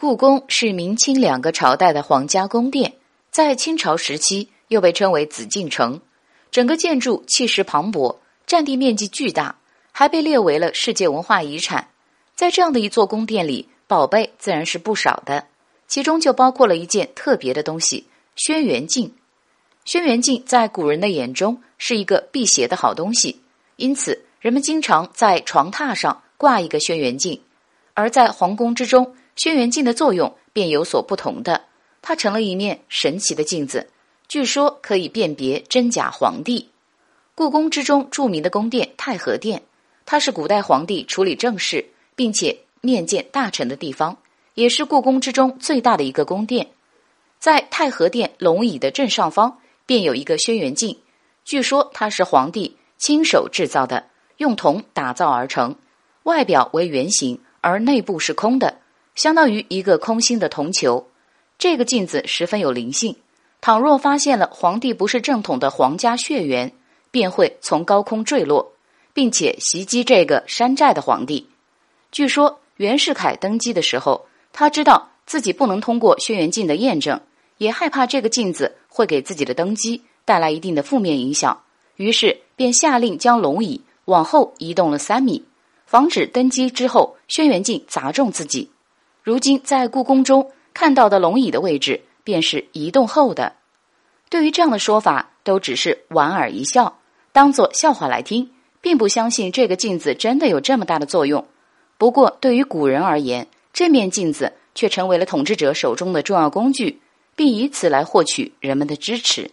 故宫是明清两个朝代的皇家宫殿，在清朝时期又被称为紫禁城。整个建筑气势磅礴，占地面积巨大，还被列为了世界文化遗产。在这样的一座宫殿里，宝贝自然是不少的，其中就包括了一件特别的东西——轩辕镜。轩辕镜在古人的眼中是一个辟邪的好东西，因此人们经常在床榻上挂一个轩辕镜，而在皇宫之中。轩辕镜的作用便有所不同的，它成了一面神奇的镜子，据说可以辨别真假皇帝。故宫之中著名的宫殿太和殿，它是古代皇帝处理政事并且面见大臣的地方，也是故宫之中最大的一个宫殿。在太和殿龙椅的正上方，便有一个轩辕镜，据说它是皇帝亲手制造的，用铜打造而成，外表为圆形，而内部是空的。相当于一个空心的铜球，这个镜子十分有灵性。倘若发现了皇帝不是正统的皇家血缘，便会从高空坠落，并且袭击这个山寨的皇帝。据说袁世凯登基的时候，他知道自己不能通过轩辕镜的验证，也害怕这个镜子会给自己的登基带来一定的负面影响，于是便下令将龙椅往后移动了三米，防止登基之后轩辕镜砸中自己。如今在故宫中看到的龙椅的位置，便是移动后的。对于这样的说法，都只是莞尔一笑，当做笑话来听，并不相信这个镜子真的有这么大的作用。不过，对于古人而言，这面镜子却成为了统治者手中的重要工具，并以此来获取人们的支持。